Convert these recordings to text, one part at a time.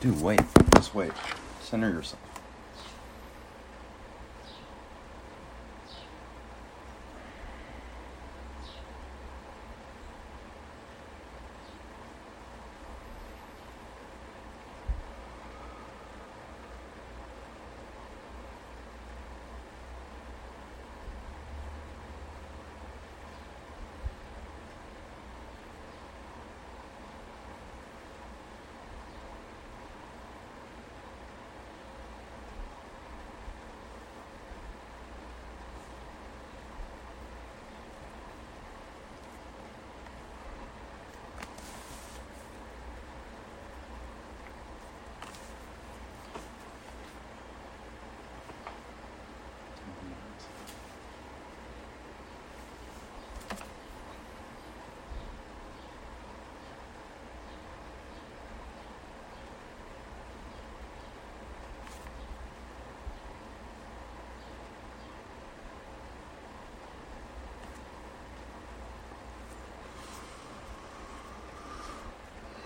Dude, wait. Just wait. Center yourself.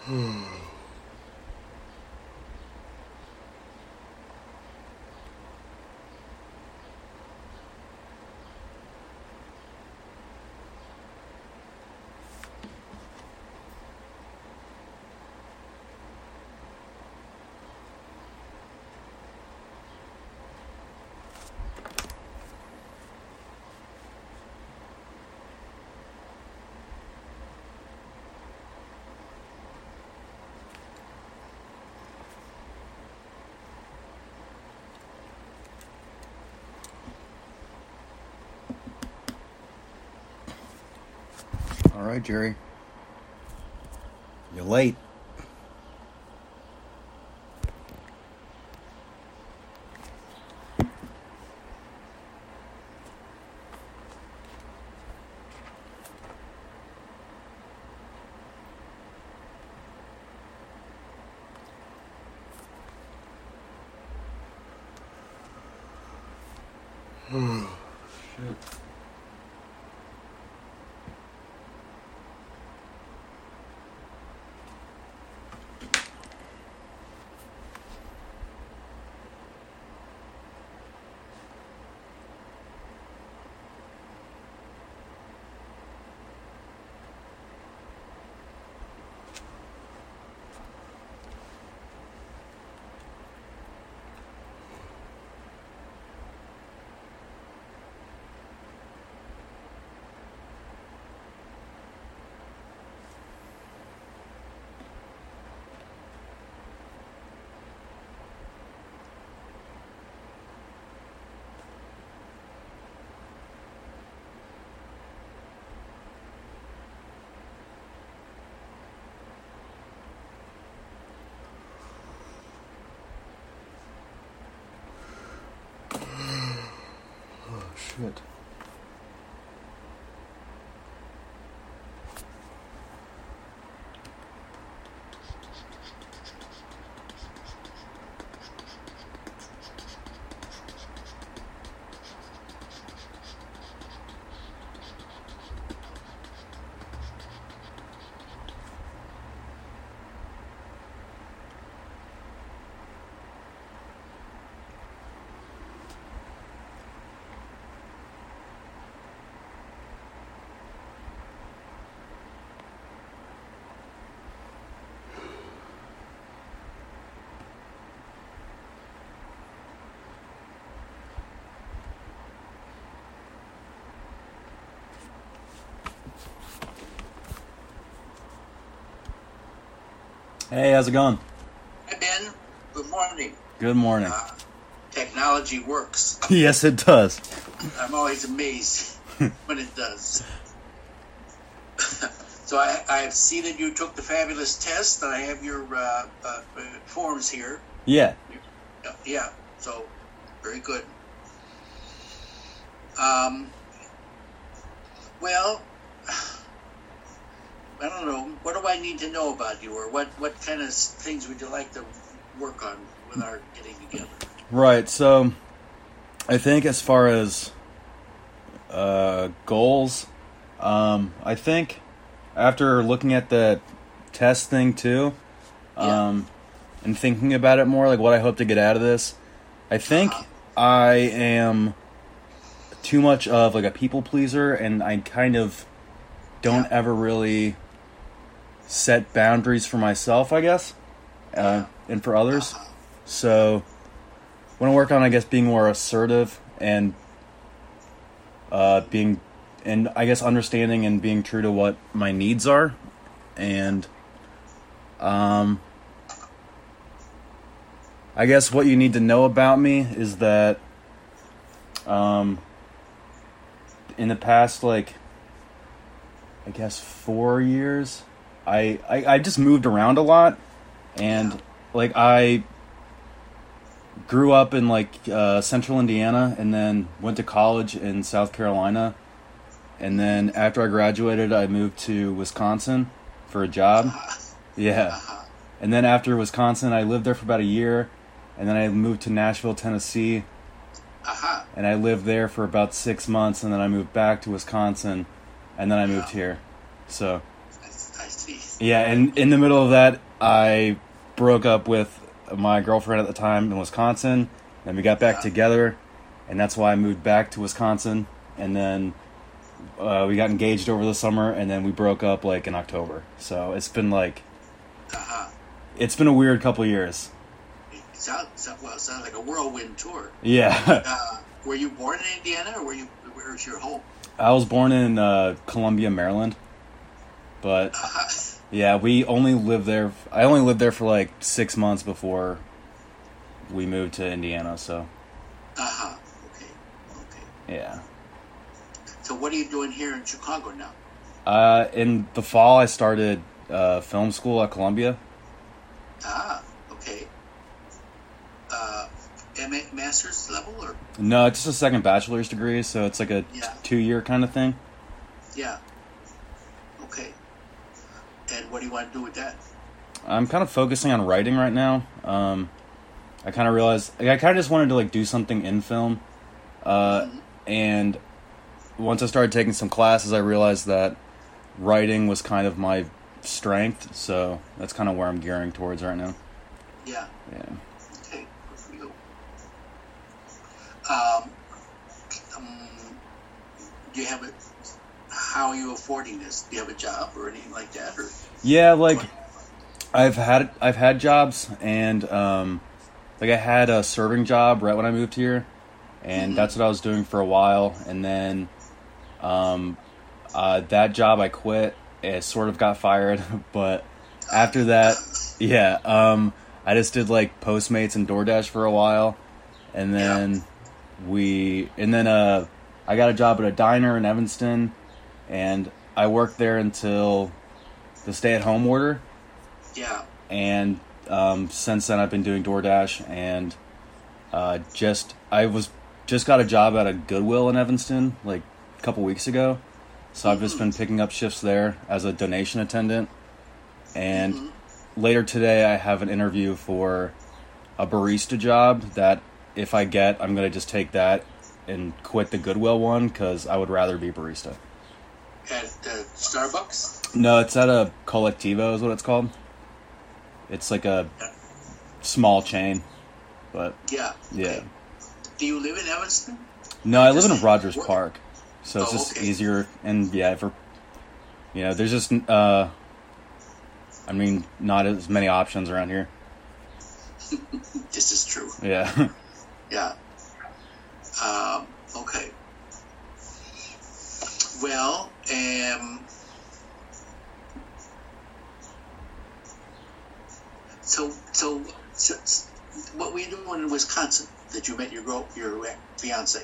Hmm. All right, Jerry. You're late. Shit. Oh, Hey, how's it going? Hi, Ben. Good morning. Good morning. Uh, technology works. yes, it does. I'm always amazed when it does. so I, I see that you took the fabulous test, and I have your uh, uh, uh, forms here. Yeah. Yeah, Yeah, so very good. Um, well, I don't know. What do I need to know about you, or what, what kind of things would you like to work on with our getting together? Right. So, I think as far as uh, goals, um, I think after looking at the test thing too. Yeah. Um, and thinking about it more, like what I hope to get out of this. I think Uh-huh. I am too much of like a people pleaser, and I kind of don't Yeah. ever really set boundaries for myself. I guess, uh, and for others. So, want to work on, I guess, being more assertive and uh, being, and I guess understanding and being true to what my needs are, and um, I guess what you need to know about me is that, um, in the past, like, I guess four years, I I, I just moved around a lot, and like I grew up in like uh, central Indiana and then went to college in South Carolina. And then after I graduated, I moved to Wisconsin for a job. Yeah. And then after Wisconsin, I lived there for about a year. And then I moved to Nashville, Tennessee. Uh-huh. And I lived there for about six months. And then I moved back to Wisconsin. And then I moved here. So, I, I see. Yeah. And in the middle of that, I broke up with my girlfriend at the time in Wisconsin. and we got back Yeah. together, and that's why I moved back to Wisconsin. And then uh, we got engaged over the summer, and then we broke up like in October. So it's been like Uh-huh. it's been a weird couple years. It sounds, sound, well, it sounds like a whirlwind tour. Yeah, Uh, were you born in Indiana, or were you? Where's your home? I was born in uh, Columbia, Maryland, but Uh-huh. yeah, we only lived there. I only lived there for like six months before we moved to Indiana. So Uh-huh. Okay. Okay. yeah. So what are you doing here in Chicago now? Uh, in the fall, I started uh, film school at Columbia. Ah, okay. Uh, MA, master's level or No, it's just a second bachelor's degree, so it's like a Yeah. two-year kind of thing. yeah. And what do you want to do with that? I'm kind of focusing on writing right now. Um, I kind of realized like, I kind of just wanted to like do something in film, uh, Mhm. and once I started taking some classes, I realized that writing was kind of my strength. So that's kind of where I'm gearing towards right now. Yeah. Yeah. Okay. Good for you. Um, um, do you have a? How are you affording this? Do you have a job or anything like that? Or Yeah, like I've had I've had jobs and um like I had a serving job right when I moved here and Mhm. that's what I was doing for a while and then um uh that job I quit it sort of got fired but after that yeah um I just did like Postmates and DoorDash for a while and then we and then uh I got a job at a diner in Evanston and I worked there until the stay at home order yeah. and um, since then I've been doing DoorDash and uh, just I was just got a job at a Goodwill in Evanston like a couple weeks ago, so I've just been picking up shifts there as a donation attendant. And Mhm. later today I have an interview for a barista job that if I get I'm gonna just take that and quit the Goodwill one because I would rather be barista. At uh, Starbucks. No, it's at a Colectivo is what it's called. It's like a small chain, but Yeah. yeah. Okay. Do you live in Evanston? No, I live in Rogers work- Park, so it's Oh, just okay. easier and yeah, for you know, there's just uh, I mean, not as many options around here. This is true. Yeah, Yeah. Um, okay. Well, um, so, so, so, what were you doing in Wisconsin that you met your girl, your fiance?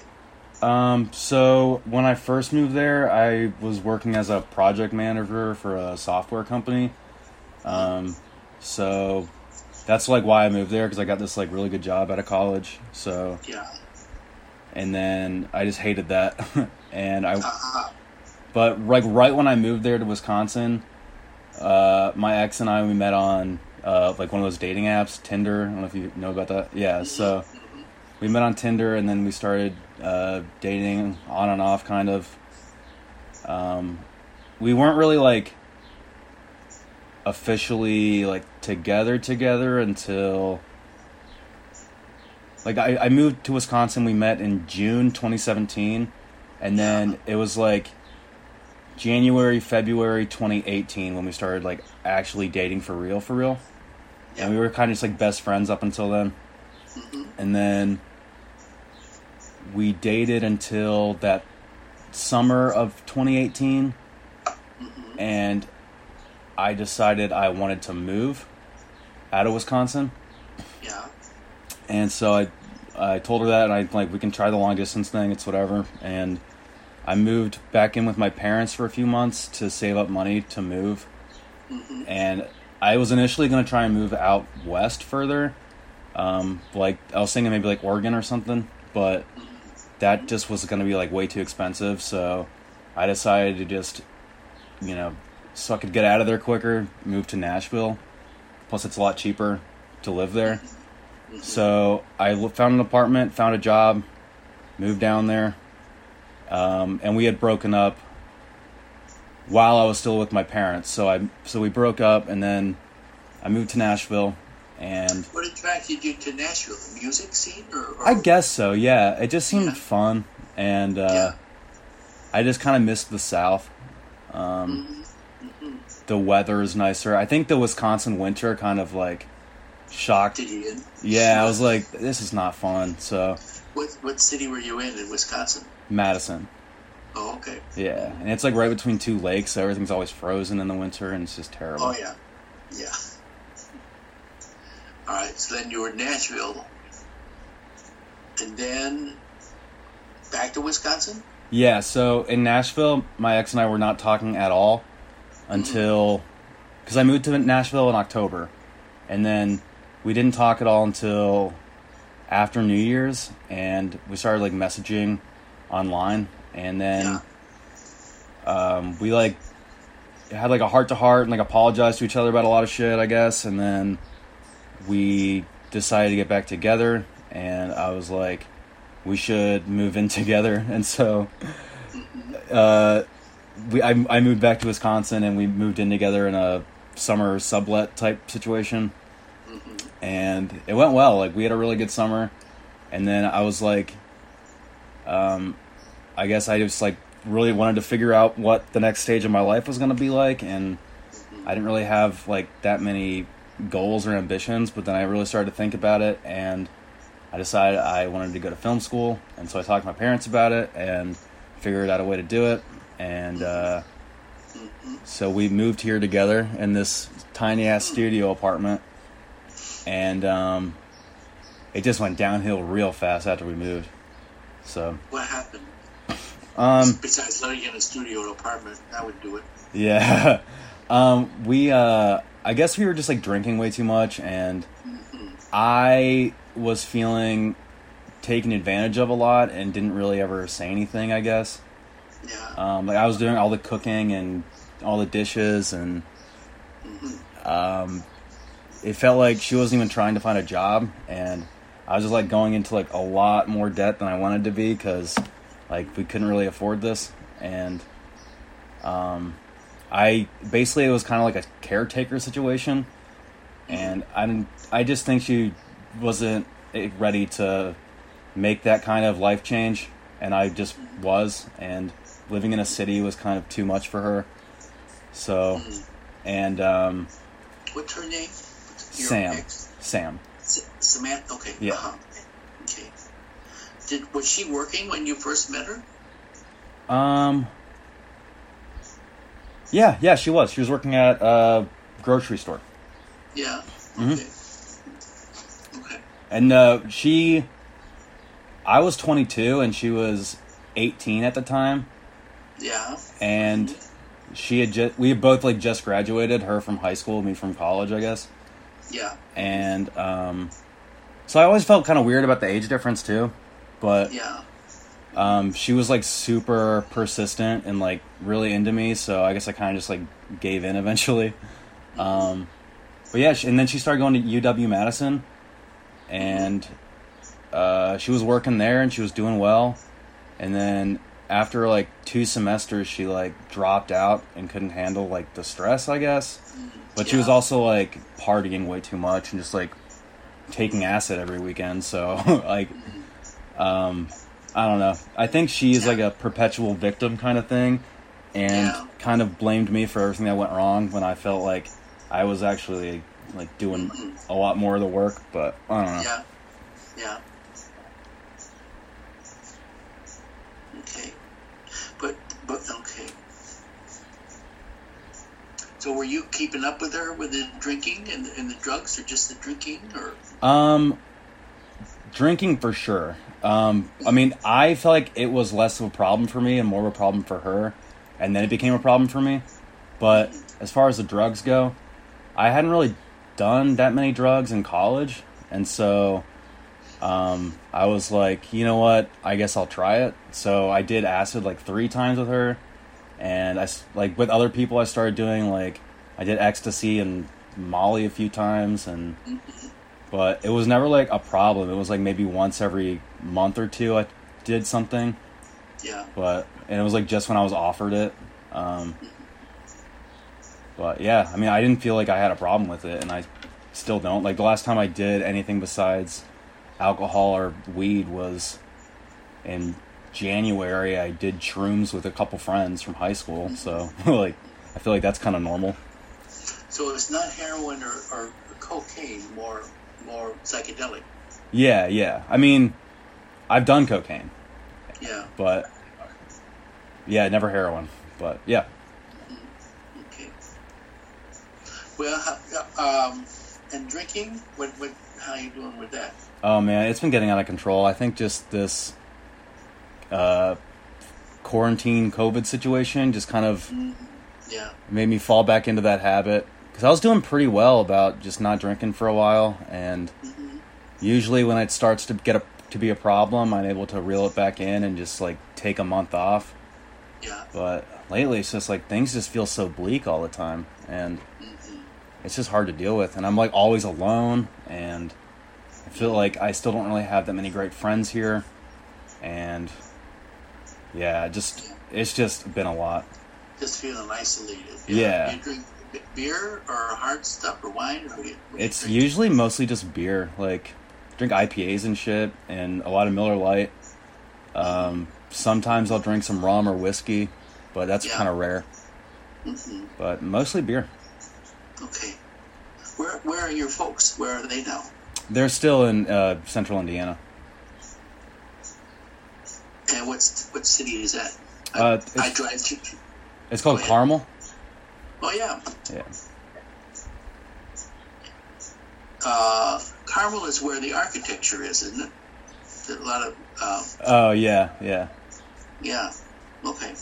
um, so when I first moved there, I was working as a project manager for a software company. Um, so that's like why I moved there because I got this like really good job out of college. So Yeah. and then I just hated that, and I Uh-huh. But like right when I moved there to Wisconsin, uh, my ex and I we met on uh, like one of those dating apps, Tinder. I don't know if you know about that. Yeah, so we met on Tinder and then we started uh, dating on and off, kind of. Um, we weren't really like officially like together together until like I, I moved to Wisconsin. We met in June 2017, and then it was like January, February 2018 when we started like actually dating for real, for real. Yeah. And we were kind of just like best friends up until then. Mhm. And then we dated until that summer of 2018, Mhm. and I decided I wanted to move out of Wisconsin. Yeah. And so I, I told her that, and I like we can try the long distance thing. It's whatever. And I moved back in with my parents for a few months to save up money to move. Mhm. And I was initially going to try and move out west further, um, like I was thinking maybe like Oregon or something, but that just was going to be like way too expensive. So I decided to just, you know, so I could get out of there quicker, move to Nashville. Plus, it's a lot cheaper to live there. So I found an apartment, found a job, moved down there, um, and we had broken up while I was still with my parents. So I so we broke up, and then I moved to Nashville, and What attracted you to Nashville? The music scene, or, or I guess so. Yeah, it just seemed Yeah. fun, and uh, Yeah. I just kind of missed the South. Um, Mhm. Mhm. the weather is nicer. I think the Wisconsin winter kind of like shocked. Did you? Yeah, I was like, this is not fun. So What what city were you in in Wisconsin? Madison. Oh, okay. Yeah, and it's like right between two lakes, so everything's always frozen in the winter, and it's just terrible. Oh yeah, yeah. All right. So then you were in Nashville, and then back to Wisconsin. Yeah, so in Nashville, my ex and I were not talking at all until mm. because I moved to Nashville in October, and then we didn't talk at all until after New Year's, and we started like messaging online, and then um, we like had like a heart to heart and like apologized to each other about a lot of shit, I guess, and then we decided to get back together, and I was like, we should move in together, and so uh, we I, I moved back to Wisconsin, and we moved in together in a summer sublet type situation, hmm and it went well. Like we had a really good summer, and then I was like, um, I guess I just like really wanted to figure out what the next stage of my life was going to be like, and I didn't really have like that many goals or ambitions. But then I really started to think about it, and I decided I wanted to go to film school, and so I talked to my parents about it and figured out a way to do it, and uh, so we moved here together in this tiny ass studio apartment, and um, it just went downhill real fast after we moved. So, What happened? um, Besides living in a studio apartment, that would do it. yeah, um, we, uh, I guess we were just like drinking way too much, and hmm I was feeling taken advantage of a lot and didn't really ever say anything. I guess. Yeah. Um, like I was doing all the cooking and all the dishes, and hmm um, it felt like she wasn't even trying to find a job, and I was just like going into like a lot more debt than I wanted to be because like we couldn't really afford this, and um, I basically it was kind of like a caretaker situation, and I didn't, I just think she wasn't eh, ready to make that kind of life change, and I just was, and living in a city was kind of too much for her, so Mhm. and um, What's her name? Your Sam. ex? Sam. Samantha. Okay. Yeah. Uh-huh. Okay. Did was she working when you first met her? Um. Yeah, yeah, she was. She was working at a grocery store, Yeah. Mhm. Okay. Okay. and uh, she. I was 22 and she was 18 at the time, Yeah. and she had just we had both like just graduated. Her from high school, me from college, I guess. Yeah. And um, so I always felt kind of weird about the age difference too, but Yeah. um, she was like super persistent and like really into me so i guess i kind of just like gave in eventually um, but yeah she, and then she started going to uw madison and uh, she was working there and she was doing well and then after like two semesters, she like dropped out and couldn't handle like the stress, I guess. But she was also like partying way too much and just like taking acid every weekend. So like, um, I don't know. I think she's like a perpetual victim kind of thing, and Yeah. kind of blamed me for everything that went wrong when I felt like I was actually like doing a lot more of the work. But I don't know. Yeah. Yeah. Okay. But but okay. So were you keeping up with her with the drinking and, and the drugs, or just the drinking, or Um, drinking for sure. Um, I mean, I felt like it was less of a problem for me and more of a problem for her, and then it became a problem for me. But as far as the drugs go, I hadn't really done that many drugs in college, and so um, I was like, you know what? I guess I'll try it. So I did acid like three times with her, and I like with other people I started doing like I did ecstasy and Molly a few times, and but it was never like a problem. It was like maybe once every month or two I did something, yeah? but and it was like just when I was offered it. Um, but yeah, I mean, I didn't feel like I had a problem with it, and I still don't. Like the last time I did anything besides alcohol or weed was in January. I did shrooms with a couple friends from high school, so like I feel like that's kind of normal. So it's not heroin or, or cocaine, more more psychedelic. Yeah, yeah. I mean, I've done cocaine, Yeah. but yeah, never heroin. But yeah, Okay. Well, um, and drinking, what what how you doing with that? oh man, it's been getting out of control. I think just this uh, quarantine COVID situation just kind of Yeah. made me fall back into that habit because I was doing pretty well about just not drinking for a while, and hmm usually when it starts to get a, to be a problem, I'm able to reel it back in and just like take a month off. Yeah. But lately, it's just like things just feel so bleak all the time, and hmm it's just hard to deal with. And I'm like always alone, and I feel like I still don't really have that many great friends here, and yeah, just it's just been a lot. Just feeling isolated. Yeah. Drink beer or hard stuff or wine or what you, It's usually mostly just beer, like drink IPAs and shit, and a lot of Miller Lite. Um, sometimes I'll drink some rum or whiskey, but that's Yeah. kind of rare. Mhm. But mostly beer. Okay. Where where are your folks? Where are they now? They're still in uh, central Indiana. And what's what city is that? I, Uh, I drive to. It's called Oh. Carmel. Oh yeah. Yeah. Uh, Carmel is where the architecture is, isn't it? There's a lot of uh, Oh yeah, yeah. yeah. Okay.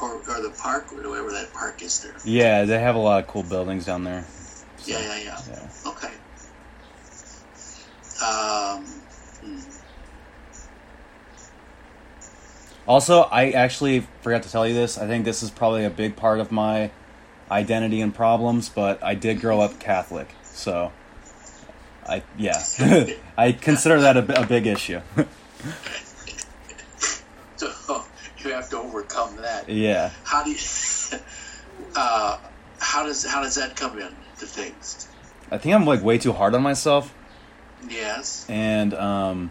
Or or the park or whatever that park is there. Yeah, they have a lot of cool buildings down there. So, Yeah, yeah, yeah. yeah. Okay. Um. hmm. Also, I actually forgot to tell you this. I think this is probably a big part of my identity and problems, but I did grow up Catholic, so I yeah, I consider that a, a big issue. So you have to overcome that. yeah. How do you? Uh, how does how does that come in to things? I think I'm like way too hard on myself, Yes. and um,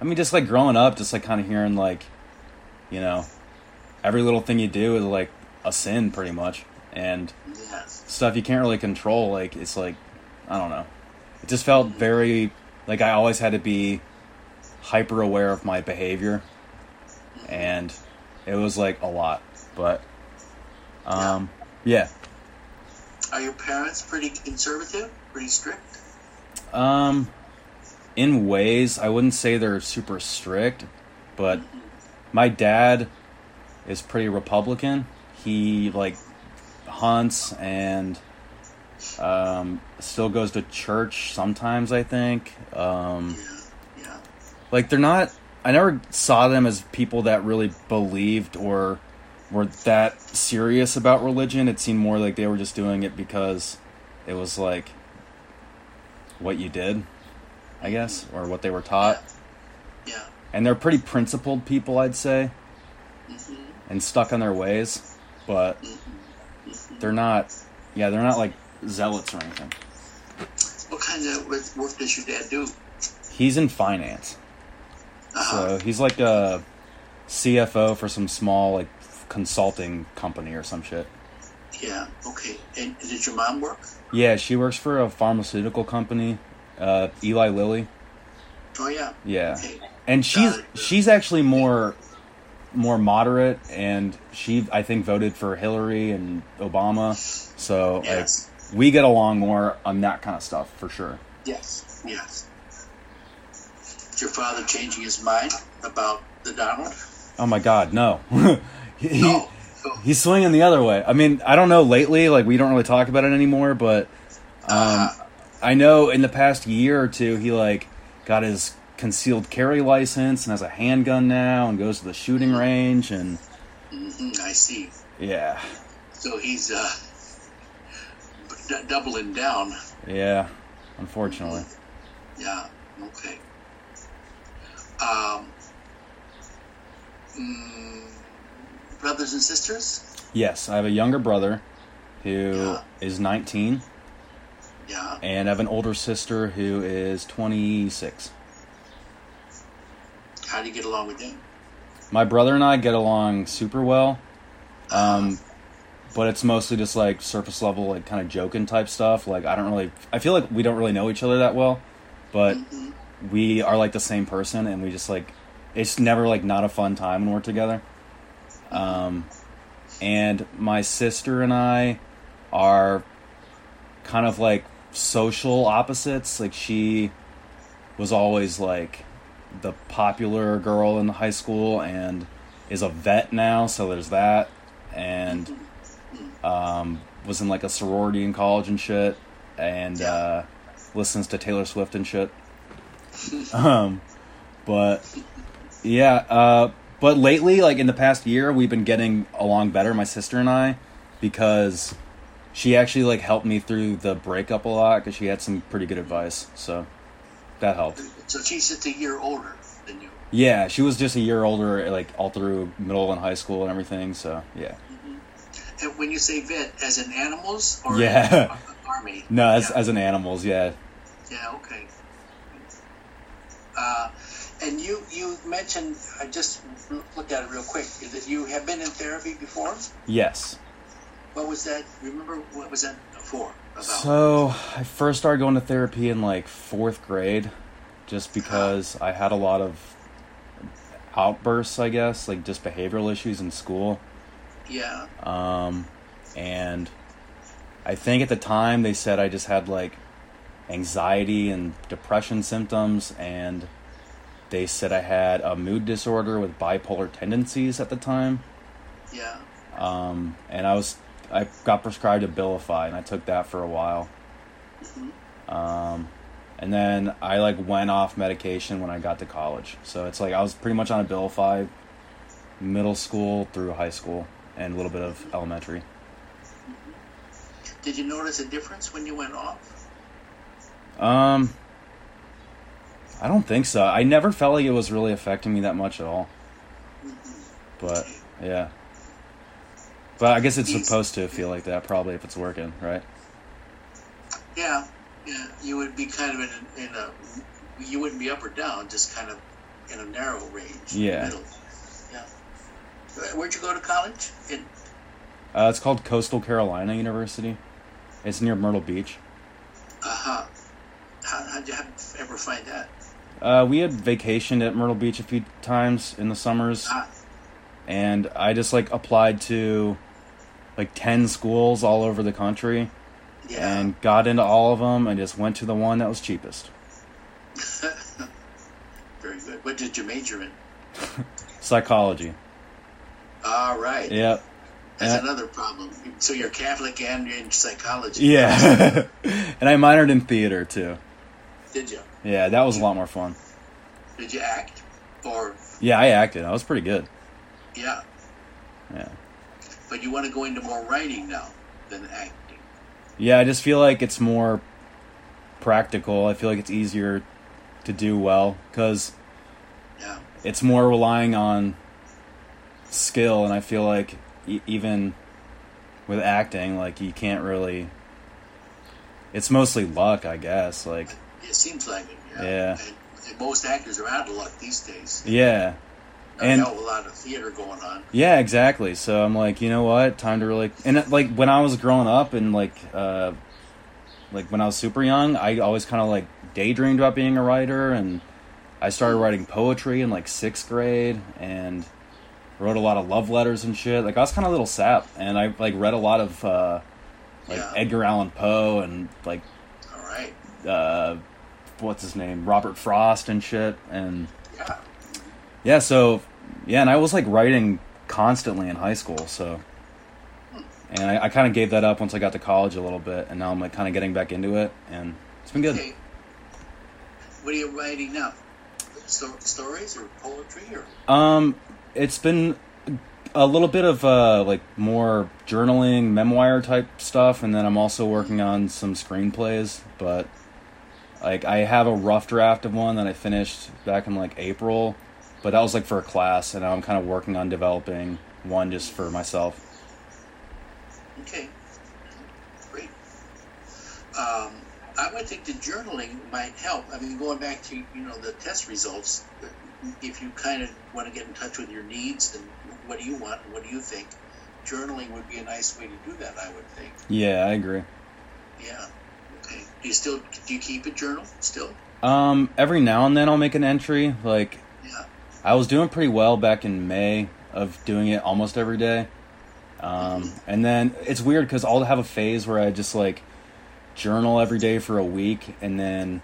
I mean, just like growing up, just like kind of hearing like, you know, every little thing you do is like a sin, pretty much, and Yes. stuff you can't really control. Like it's like I don't know. It just felt very like I always had to be hyper aware of my behavior, and it was like a lot. But um, yeah. Are your parents pretty conservative? Pretty strict? Um, in ways, I wouldn't say they're super strict, but my dad is pretty Republican. He like hunts and um, still goes to church sometimes. I think. Um, Yeah. Like they're not. I never saw them as people that really believed or were that serious about religion. It seemed more like they were just doing it because it was like what you did, I guess, or what they were taught. And they're pretty principled people, I'd say. Mhm. and stuck on their ways, but Mhm. they're not. Yeah, they're not like zealots or anything. What kind of work work does your dad do? He's in finance, Uh-huh. so he's like a CFO for some small like consulting company or some shit. yeah. Okay. And did your mom work? Yeah, she works for a pharmaceutical company, uh, Eli Lilly. Oh yeah. Yeah, Okay. And she's she's actually more more moderate, and she I think voted for Hillary and Obama, so Yes. like we get along more on that kind of stuff for sure. Yes. Yes. Is your father changing his mind about the Donald? Oh my God, no, he, No. He's swinging the other way. I mean, I don't know lately, like we don't really talk about it anymore, but um, uh, I know in the past year or two he like got his concealed carry license and has a handgun now and goes to the shooting range and I see. yeah, So he's uh, d- doubling down. yeah, unfortunately. Yeah. Okay. Um. mm, brothers and sisters? Yes, I have a younger brother who is Yeah. 19 Yeah. and I have an older sister who is 26. How do you get along with them? My brother and I get along super well. Um, but it's mostly just like surface level, like kind of joking type stuff. Like I don't really, I feel like we don't really know each other that well, but Mhm. we are like the same person, and we just like it's never like not a fun time when we're together. Um, and my sister and I are kind of like social opposites. Like she was always like the popular girl in high school and is a vet now, so there's that. And um, was in like a sorority in college and shit, and uh, listens to Taylor Swift and shit. um, but yeah, uh, but lately, like in the past year, we've been getting along better, my sister and I, because she actually like helped me through the breakup a lot because she had some pretty good advice, so that helped. So she's just a year older than you. Yeah, she was just a year older, like all through middle and high school and everything. So yeah, And when you say vet, as in animals or Yeah. army? no, as yeah. as an animals, yeah, Yeah, okay. Uh, and you you mentioned I just looked at it real quick that you have been in therapy before. yes. What was that? Remember what was that for? So I first started going to therapy in like fourth grade, just because I had a lot of outbursts, I guess, like just behavioral issues in school. yeah. Um, and I think at the time they said I just had like anxiety and depression symptoms, and they said I had a mood disorder with bipolar tendencies at the time. Yeah. Um, and I was I got prescribed Abilify, and I took that for a while. Mhm. Um, and then I like went off medication when I got to college. So it's like I was pretty much on Abilify middle school through high school and a little bit of elementary. Did you notice a difference when you went off? Um, I don't think so. I never felt like it was really affecting me that much at all. But yeah. But I guess it's supposed to feel like that, probably if it's working, right? Yeah. Yeah. You would be kind of in a, in a you wouldn't be up or down, just kind of in a narrow range. Yeah. Middle. Yeah. Where'd you go to college? In Uh, it's called Coastal Carolina University. It's near Myrtle Beach. uh huh. How how'd you have, ever find that? Uh, we had vacationed at Myrtle Beach a few times in the summers, Ah, and I just like applied to like ten schools all over the country, yeah. and got into all of them, and just went to the one that was cheapest. Very good. What did you major in? Psychology. All right. Yep. That's Yeah. another problem. So you're Catholic and you're in psychology. Yeah. and I minored in theater too. Did you? Yeah, that was a lot more fun. Did you act? Or Yeah, I acted. I was pretty good. yeah. Yeah. But you want to go into more writing now than acting. Yeah, I just feel like it's more practical. I feel like it's easier to do well because Yeah. it's more relying on skill, and I feel like e- even with acting, like you can't really. It's mostly luck, I guess. Like, It seems like it. Yeah. Yeah. Most actors are out of luck these days. yeah, And- a lot of theater going on. yeah, exactly. So I'm like, you know what? Time to really. And like when I was growing up, and like, uh, like when I was super young, I always kind of like daydreamed about being a writer, and I started writing poetry in like sixth grade, and wrote a lot of love letters and shit. Like I was kind of a little sap, and I like read a lot of uh, like Yeah. Edgar Allan Poe and like All right. uh, what's his name, Robert Frost and shit, and Yeah. Yeah. So yeah, and I was like writing constantly in high school, so. And I, I kind of gave that up once I got to college a little bit, and now I'm like kind of getting back into it, and it's been good. Okay. What are you writing now? Sto- stories or poetry or? Um, it's been a little bit of uh, like more journaling, memoir type stuff, and then I'm also working on some screenplays. But like, I have a rough draft of one that I finished back in like April, but that was like for a class, and I'm kind of working on developing one just for myself. Okay. Great. Um, I would think the journaling might help. I mean, going back to you know the test results, if you kind of want to get in touch with your needs and what do you want and what do you think, journaling would be a nice way to do that. I would think. Yeah, I agree. Yeah. Okay. Do you still do you keep a journal still? Um, every now and then I'll make an entry. Like, Yeah. I was doing pretty well back in May of doing it almost every day. Um, and then it's weird because I'll have a phase where I just like journal every day for a week and then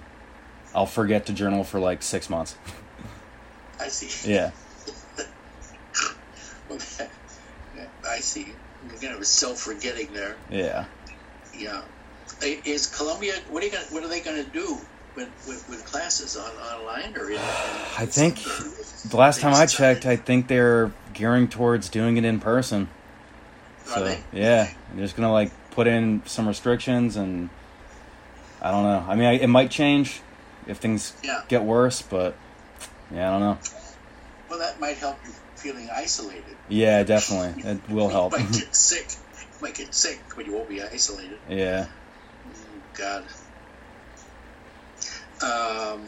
I'll forget to journal for like six months. I see. Yeah. I see. You're kind of self-forgetting there. Yeah. Yeah. Is Columbia? What are you going? What are they going to do with, with, with classes on online or in? in I think The last time I checked, I think they're gearing towards doing it in person. Are So, they? yeah. They're just gonna like put in some restrictions and I don't know. I mean, I, it might change if things Yeah. get worse, but yeah, I don't know. Well, that might help you feeling isolated. Yeah, definitely. It will help. You might get sick. You might get sick, but you won't be isolated. yeah. God. Um,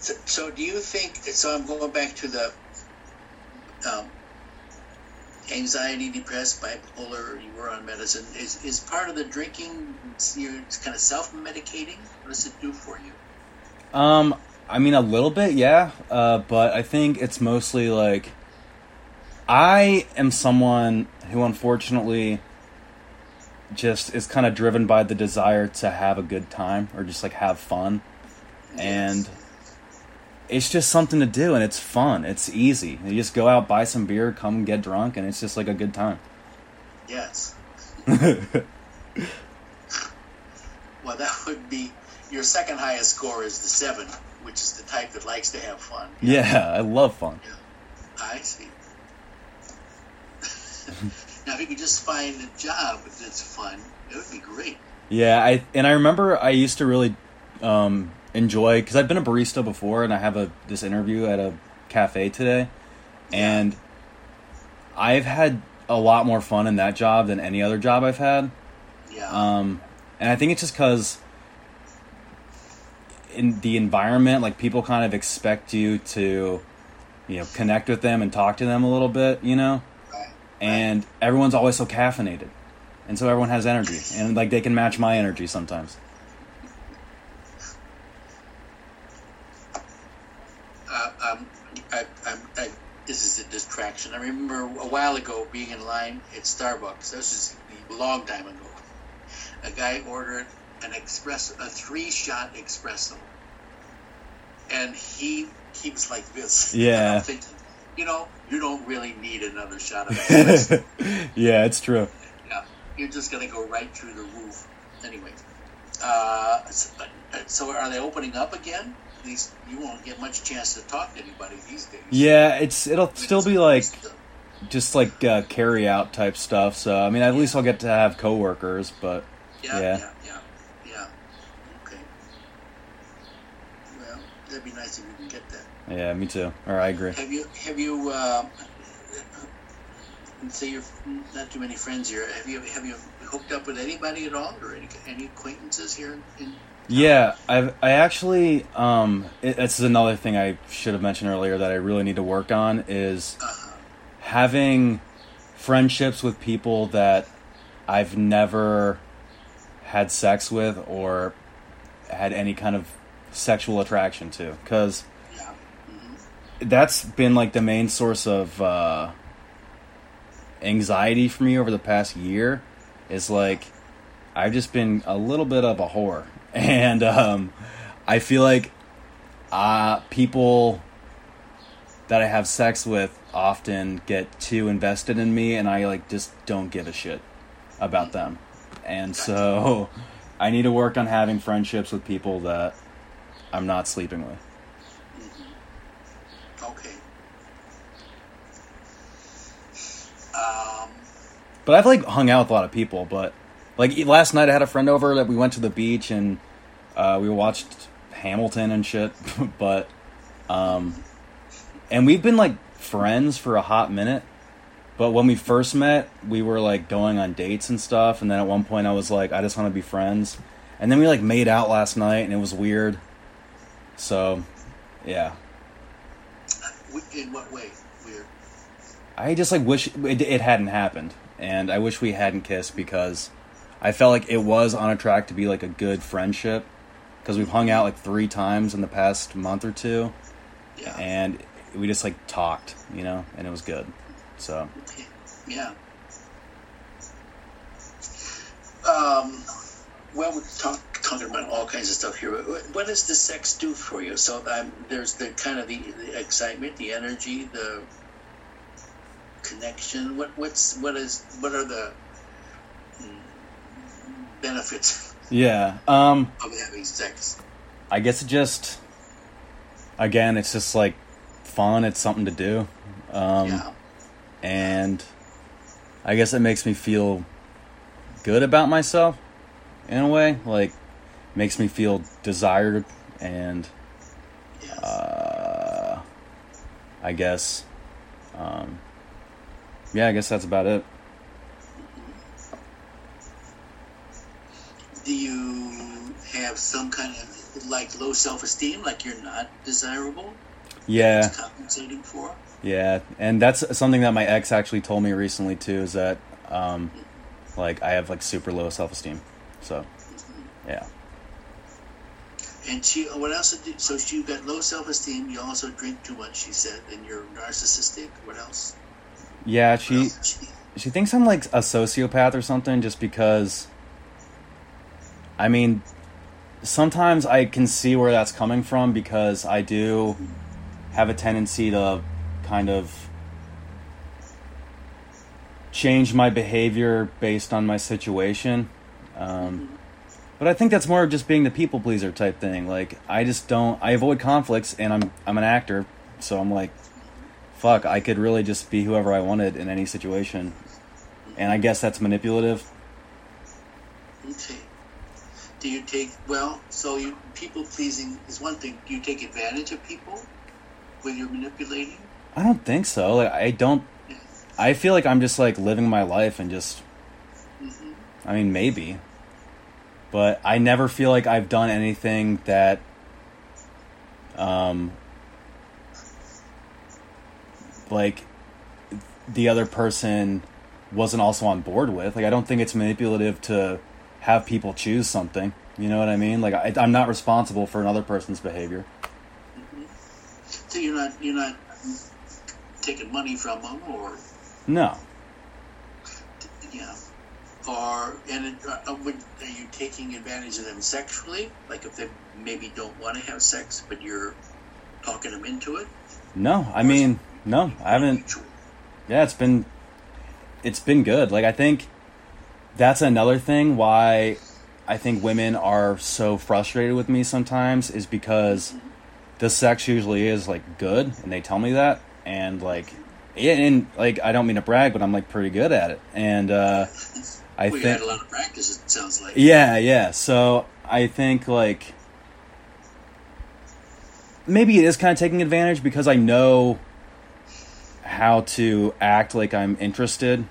so, so do you think? So I'm going back to the um, anxiety, depressed, bipolar. You were on medicine. Is is part of the drinking? You're kind of self medicating. What does it do for you? Um, I mean, a little bit, yeah. Uh, but I think it's mostly like I am someone who, unfortunately, just is kind of driven by the desire to have a good time or just like have fun, and it's just something to do, and it's fun. It's easy. You just go out, buy some beer, come get drunk, and it's just like a good time. Yes. Well, that would be your second highest score is the seven, which is the type that likes to have fun. yeah, I love fun. I see. now, if you could just find a job that's fun, it would be great. Yeah, I and I remember I used to really um, enjoy because I've been a barista before, and I have a this interview at a cafe today, and I've had a lot more fun in that job than any other job I've had. Yeah. Um, and I think it's just because in the environment, like people kind of expect you to, you know, connect with them and talk to them a little bit, you know? Right. and everyone's always so caffeinated. And so everyone has energy. And like they can match my energy sometimes Uh, um, I, I'm, I, this is a distraction. I remember a while ago being in line at Starbucks. This is a long time ago. A guy ordered an express, a three-shot espresso, and he he was like this. Yeah. Thinking, you know, you don't really need another shot of espresso. yeah it's true yeah, you're just gonna go right through the roof. Anyway, uh, so, uh, so are they opening up again? These you won't get much chance to talk to anybody these days. yeah it's it'll still be like just like uh, carry out type stuff so i mean at least i'll get to have coworkers but yeah, yeah. yeah, yeah, yeah. Okay. Well, that'd be nice if you can get that. yeah me too or i agree Have you have you uh, say you're not too many friends here. Have you have you hooked up with anybody at all, or any any acquaintances here? In, yeah, I've I actually um, it, it's another thing I should have mentioned earlier that I really need to work on is having friendships with people that I've never had sex with or had any kind of sexual attraction to because that's been like the main source of uh, anxiety for me over the past year is like I've just been a little bit of a whore and um, I feel like uh, people that I have sex with often get too invested in me and I like just don't give a shit about them and so I need to work on having friendships with people that I'm not sleeping with. Okay. Um, But I've like hung out with a lot of people. But like last night, I had a friend over that we went to the beach and uh, we watched Hamilton and shit. but um, and we've been like friends for a hot minute. But when we first met, we were like going on dates and stuff. And then at one point, I was like, I just want to be friends. And then we like made out last night, and it was weird. So, yeah. in what way? Weird. I just like wish it, it hadn't happened, and I wish we hadn't kissed because I felt like it was on a track to be like a good friendship because we've hung out like three times in the past month or two, Yeah. and we just like talked, you know, and it was good. So Yeah. Um, well, we're talk, talking about all kinds of stuff here. What, what does the sex do for you? So um, there's the kind of the, the excitement, the energy, the connection. What what's what is what are the benefits yeah, um, of having sex? I guess it just again, it's just like fun. It's something to do, um, yeah. and I guess it makes me feel good about myself in a way. Like makes me feel desired and Yes. uh, I guess um, yeah, I guess that's about it. do you have some kind of like low self-esteem, like you're not desirable? Yeah, compensating for. yeah, and that's something that my ex actually told me recently too. Is that um, like I have like super low self esteem. So yeah, And she, what else? Did, so she got low self-esteem. You also drink too much. She said, and you're narcissistic. What else? yeah. She else she- she thinks I'm like a sociopath or something just because I mean sometimes I can see where that's coming from because I do have a tendency to kind of change my behavior based on my situation. Um, but I think that's more of just being the people pleaser type thing. Like I just don't I avoid conflicts and I'm I'm an actor, so I'm like fuck, I could really just be whoever I wanted in any situation. And I guess that's manipulative. Okay. Do you take well? So you people pleasing is one thing. Do you take advantage of people when you're manipulating? I don't think so. Like I don't. I feel like I'm just like living my life and just hmm I mean maybe. But I never feel like I've done anything that um like the other person wasn't also on board with. Like I don't think it's manipulative to have people choose something. You know what I mean? Like I, I'm not responsible for another person's behavior. So you're not you're not taking money from them, or No. yeah, or and it, uh, would, are you taking advantage of them sexually? Like if they maybe don't want to have sex, but you're talking them into it. No. I mean, no. I haven't Mutual. yeah it's been it's been good like i think that's another thing why i think women are so frustrated with me sometimes is because the sex usually is like good and they tell me that and like yeah, and like i don't mean to brag but i'm like pretty good at it and uh i well, think a lot of practice. It sounds like. yeah, yeah. So I think like maybe it is kind of taking advantage because I know how to act like I'm interested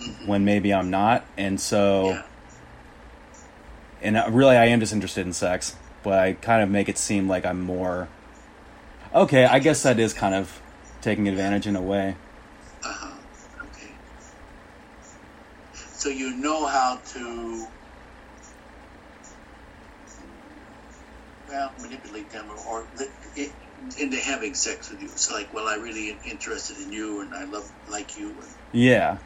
Mhm. when maybe I'm not, and so Yeah. And uh, really I am just interested in sex, but I kind of make it seem like I'm more. Okay, I guess that is kind of taking advantage in a way. Uh huh. Okay. So you know how to, well, manipulate them or, or it, into having sex with you. It's like, well, I really am interested in you, and I love like you, and Yeah,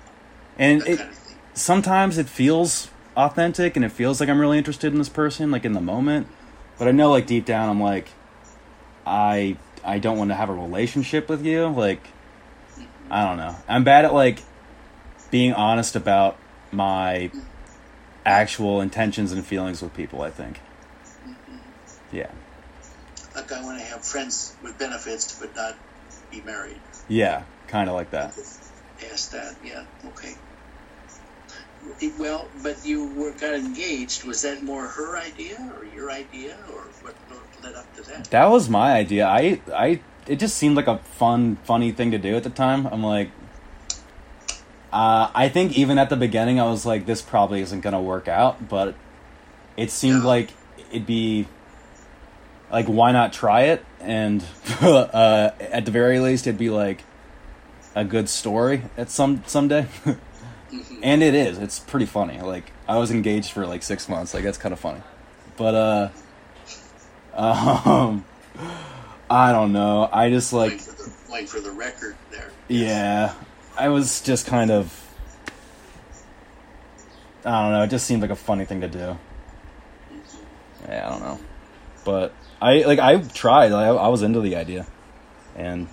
and it kind of sometimes it feels authentic and it feels like I'm really interested in this person, like in the moment. But I know, like deep down, I'm like, I I don't want to have a relationship with you. Like, I don't know. I'm bad at like being honest about my actual intentions and feelings with people. I think. Mm-hmm. Yeah. Like I want to have friends with benefits, but not be married. Yeah. Kind of like that. Past that, yeah, okay. Well, but you were got engaged. Was that more her idea or your idea, or what led up to that? That was my idea. I I it just seemed like a fun, funny thing to do at the time. I'm like, uh, I think even at the beginning, I was like, this probably isn't gonna work out, but it seemed like it'd be like, why not try it? And uh, at the very least, it'd be like a good story at some someday. Mhm. and it is. It's pretty funny. Like I was engaged for like six months. Like that's kind of funny. But uh, um, I don't know. I just like Waiting for the, for the record there. yeah. I was just kind of I don't know. It just seemed like a funny thing to do. Yeah, I don't know. But I like I tried. I, I was into the idea, and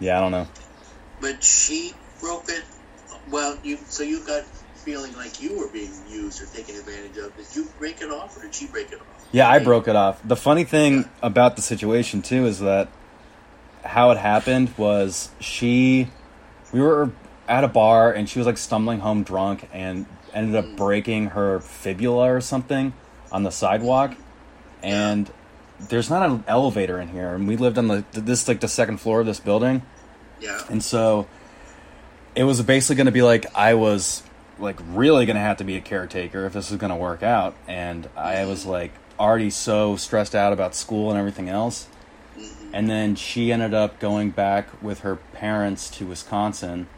yeah, I don't know. But she broke it. Well, you so you got feeling like you were being used or taken advantage of. Did you break it off, or did she break it off? Yeah, I broke it off. The funny thing Yeah. about the situation too is that how it happened was she we were at a bar and she was like stumbling home drunk and ended up mm. breaking her fibula or something on the sidewalk and there's not an elevator in here and we lived on the this like the second floor of this building Yeah. and so it was basically going to be like I was like really going to have to be a caretaker if this was going to work out. And I was like already so stressed out about school and everything else. And then she ended up going back with her parents to Wisconsin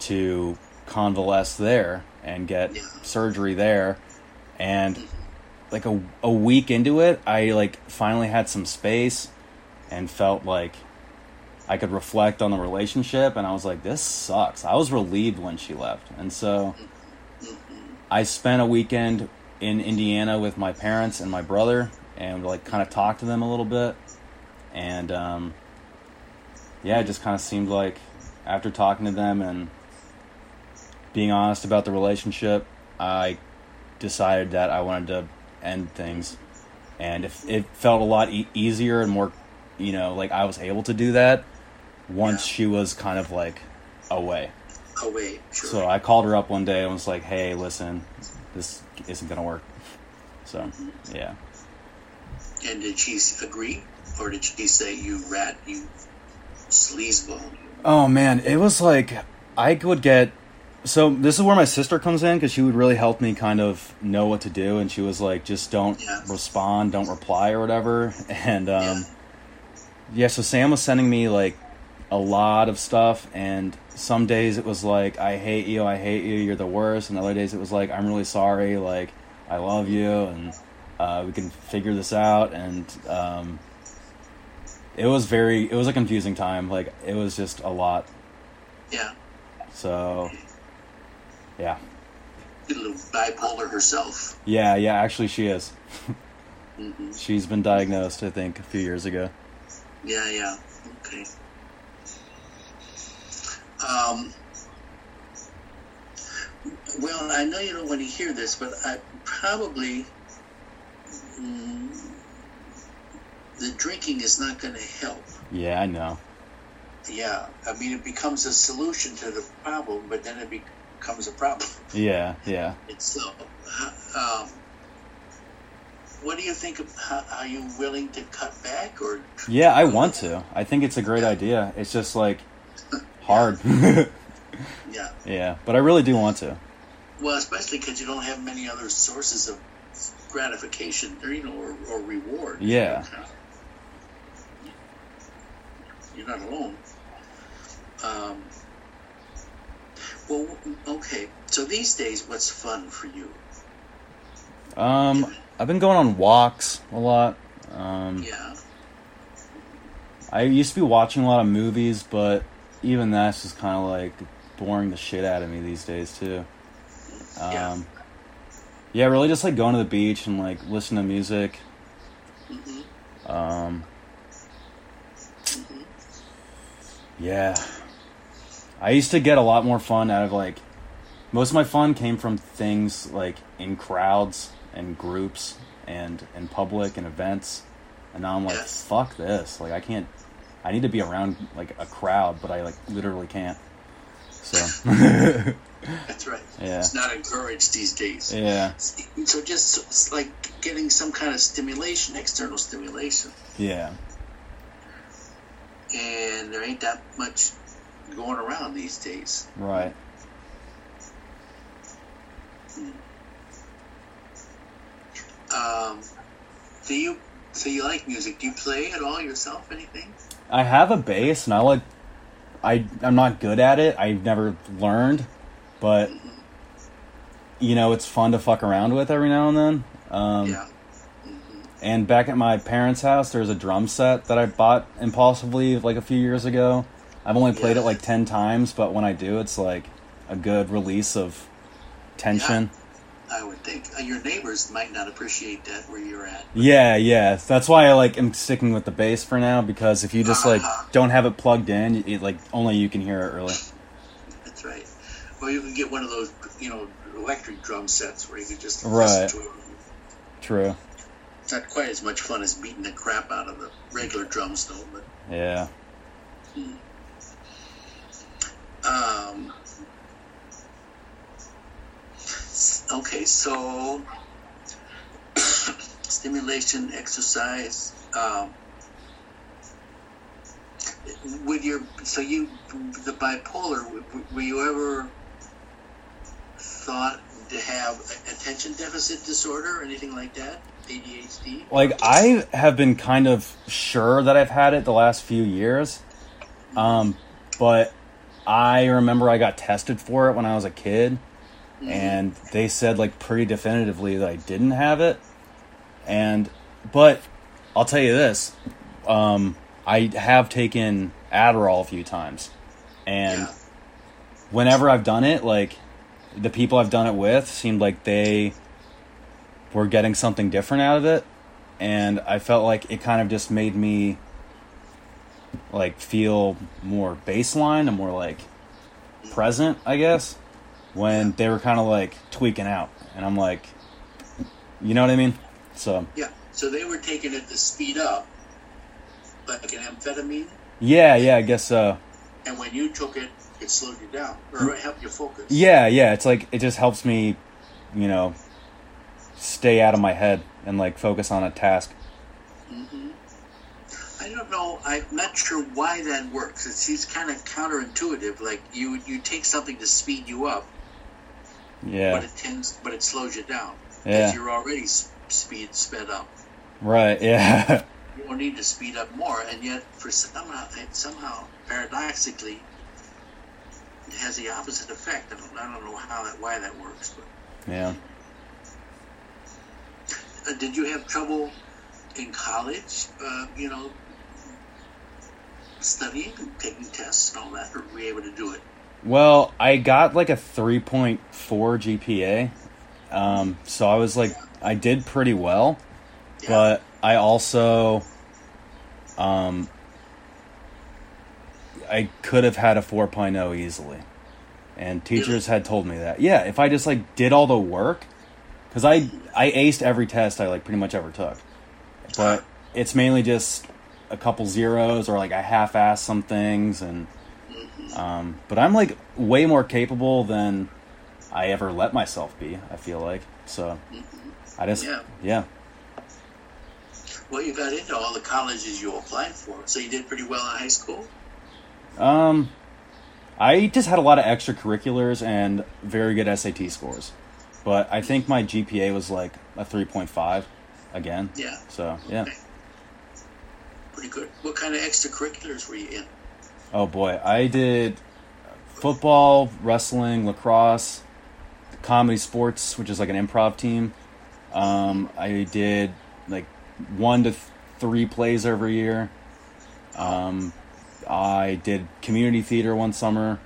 to convalesce there and get surgery there. And like a, a week into it, I like finally had some space and felt like I could reflect on the relationship. And I was like, this sucks. I was relieved when she left. And so I spent a weekend in Indiana with my parents and my brother and like kind of talked to them a little bit. And um, yeah, it just kind of seemed like after talking to them and being honest about the relationship, I decided that I wanted to end things. And if it felt a lot e- easier and more, you know, like I was able to do that once Yeah. she was kind of like away. Away. Sure. So I called her up one day and was like, "Hey, listen, this isn't gonna work." So yeah, and did she agree, or did she say you rat, you sleazeball? Oh man, it was like I would get. So this is where my sister comes in because she would really help me kind of know what to do, and she was like, "Just don't Yeah. respond, don't reply, or whatever." And um, Yeah. yeah, so Sam was sending me like a lot of stuff, and some days it was like, "I hate you, I hate you, you're the worst," and other days it was like, "I'm really sorry, like I love you, and uh, we can figure this out." And um, it was very, it was a confusing time. Like it was just a lot. Yeah. So yeah, A little bipolar herself. yeah, yeah. Actually, she is. hmm She's been diagnosed, I think, a few years ago. Yeah, yeah. Okay. Um, well, I know you don't want to hear this, but I probably mm, the drinking is not going to help. Yeah, I know. Yeah, I mean it becomes a solution to the problem, but then it becomes a problem Yeah, yeah, itself. Um, what do you think of? How, are you willing to cut back or? Yeah, I want to. I think it's a great idea. It's just like hard. Yeah. yeah, but I really do want to. Well, especially because you don't have many other sources of gratification, or you know, or, or reward. Yeah. You're not alone. Um, well, okay. So these days, what's fun for you? Um, I've been going on walks a lot. Um, Yeah. I used to be watching a lot of movies, but even that's just kind of like boring the shit out of me these days too. Um, Yeah. yeah, really just like going to the beach and like listen to music. hmm Um, hmm yeah, I used to get a lot more fun out of like most of my fun came from things like in crowds and groups and in public and events. And now I'm like, Yes. fuck this. Like I can't. I need to be around like a crowd, but I like literally can't. So That's right. Yeah. It's not encouraged these days. yeah, So just it's like getting some kind of stimulation, external stimulation, yeah, and there ain't that much going around these days. right. Um, do you so you like music? Do you play at all yourself? Anything? I have a bass, and I like. I I'm not good at it. I've never learned, but you know it's fun to fuck around with every now and then. Um, yeah. And back at my parents' house, there's a drum set that I bought impulsively like a few years ago. I've only played Yeah. it like ten times, but when I do, it's like a good release of tension. I would think uh, your neighbors might not appreciate that where you're at. Yeah, yeah. That's why I like am sticking with the bass for now because if you just like Uh-huh. don't have it plugged in, it, like only you can hear it really. That's right. Or you can get one of those, you know, electric drum sets where you can just Right. to it. True. It's not quite as much fun as beating the crap out of the regular drums, though. But Yeah. um, okay, so stimulation, exercise. Um, with your so you the bipolar, were you ever thought to have attention deficit disorder or anything like that? ADHD. Like I have been kind of sure that I've had it the last few years. Um, but I remember I got tested for it when I was a kid and they said like pretty definitively that I didn't have it. And but I'll tell you this, um, I have taken Adderall a few times, and Yeah. whenever I've done it, like the people I've done it with seemed like they were getting something different out of it, and I felt like it kind of just made me like feel more baseline and more like present, I guess, when they were kind of like tweaking out, and I'm like, you know what I mean? So Yeah. So they were taking it to speed up, like an amphetamine, yeah, yeah, I guess so. and when you took it, it slowed you down or it helped you focus. Yeah, yeah, it's like it just helps me, you know, stay out of my head and like focus on a task. hmm I don't know. I'm not sure why that works. It seems kind of counterintuitive. Like you, you take something to speed you up, Yeah, but it tends, but it slows you down Yeah. because you're already speed sped up. right. Yeah, You don't need to speed up more, and yet for somehow, somehow paradoxically, it has the opposite effect. I don't, I don't know how that, why that works, but. yeah. Uh, did you have trouble in college? Uh, you know, studying, and taking tests, and all that, or were you able to do it? Well, I got like a 3.4 GPA. Um, so I was like, I did pretty well, Yeah. but I also, um, I could have had a 4.0 easily. And teachers had told me that. Yeah, if I just like did all the work, because I I aced every test I like pretty much ever took, but it's mainly just a couple zeros or like I half-ass some things and um, but I'm like way more capable than I ever let myself be. I feel like so. I just Yeah. yeah Well, you got into all the colleges you applied for, so you did pretty well in high school. Um, I just had a lot of extracurriculars and very good SAT scores, but I think my GPA was like a three point five, again. Yeah. So yeah. Okay. Pretty good. What kind of extracurriculars were you in? Oh boy, I did football, wrestling, lacrosse, comedy sports, which is like an improv team. Um, I did like one to th- three plays every year. Um, I did community theater one summer.